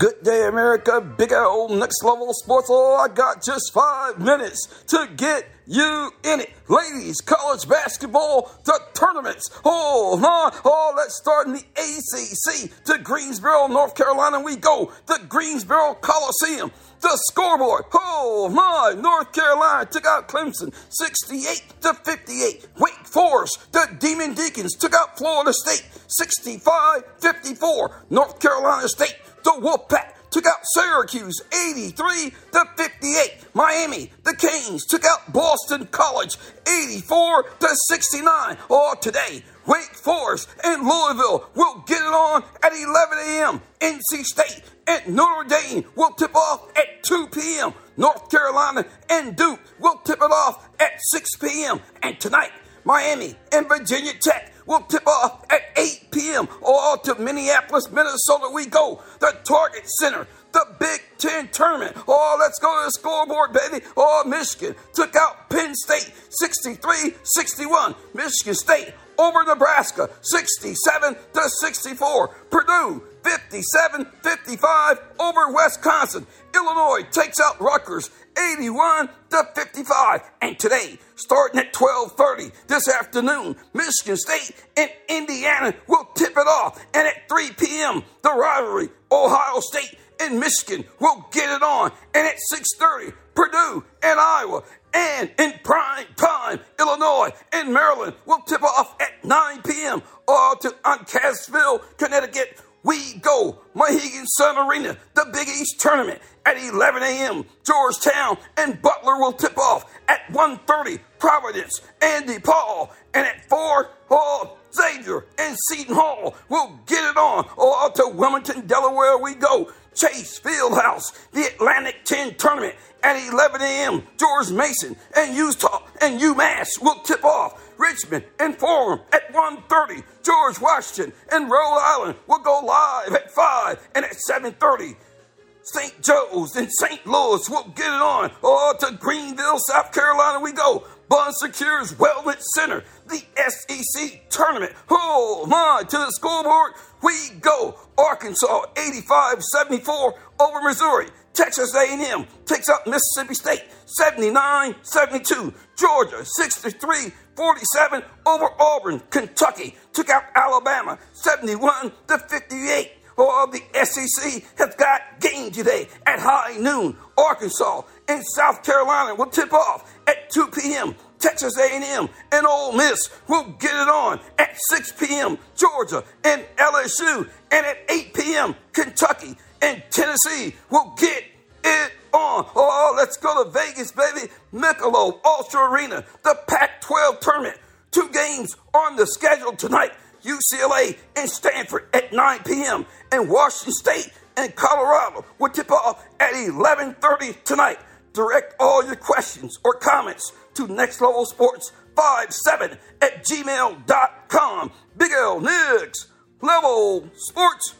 Good day, America. Big old next level sports. Oh, I got just five minutes to get you in it. Ladies, college basketball, the tournaments. Oh, huh? Oh, let's start in the ACC to Greensboro, North Carolina. We go. The Greensboro Coliseum. The scoreboard. Oh, my. North Carolina took out Clemson 68 to 58. Wake Forest, the Demon Deacons took out Florida State 65 54. North Carolina State the Wolfpack took out Syracuse 83 to 58. Miami, the Canes took out Boston College 84 to 69. Or today, Wake Forest and Louisville will get it on at 11 a.m. NC State and Notre Dame will tip off at 2 p.m. North Carolina and Duke will tip it off at 6 p.m. And tonight, Miami and Virginia Tech will tip off at 8 p.m. All to Minneapolis, Minnesota we go. The Target Center, the Big Ten tournament. Oh, let's go to the scoreboard, baby. Oh, Michigan took out Penn State 63 61. Michigan State over Nebraska 67 to 64. Purdue 57 55 over Wisconsin. Illinois takes out Rutgers 81 to 55. And today, starting at 12:30 this afternoon, Michigan State and Indiana will tip it off. And at 3 p.m., the rivalry, Ohio State and Michigan will get it on. And at 6:30, Purdue and Iowa and in prime time, Illinois and Maryland will tip off at 9 p.m. All to Uncasville, Connecticut we go. Mohegan Sun Arena, the Big East tournament at 11 a.m. Georgetown and Butler will tip off at 1.30. Providence and DePaul. And at 4, oh, Xavier and Seton Hall will get it on. Oh, to Wilmington, Delaware we go. Chase Fieldhouse, the Atlantic 10 tournament at 11 a.m. George Mason and Utah and UMass will tip off. Richmond and Fordham at 1.30. George Washington and Rhode Island will go live at 5 and at 7.30. St. Joe's and St. Louis We'll get it on. Oh, to Greenville, South Carolina we go. Bon Secours Wellness Center, the SEC tournament. Oh my, to the scoreboard we go. Arkansas 85-74 over Missouri. Texas A&M takes out Mississippi State 79-72. Georgia 63-47 over Auburn. Kentucky took out Alabama 71 to 58. Oh, the SEC has got game today at high noon. Arkansas and South Carolina will tip off at 2 p.m. Texas A&M and Ole Miss will get it on at 6 p.m. Georgia and LSU and at 8 p.m. Kentucky and Tennessee will get it on. Oh, let's go to Vegas, baby. Michelob Ultra Arena, the Pac-12 tournament. Two games on the schedule tonight. UCLA and Stanford at 9 p.m. and Washington State and Colorado will tip off at 11:30 tonight. Direct all your questions or comments to Next Level Sports 57 at gmail.com. Big L Nicks, Level Sports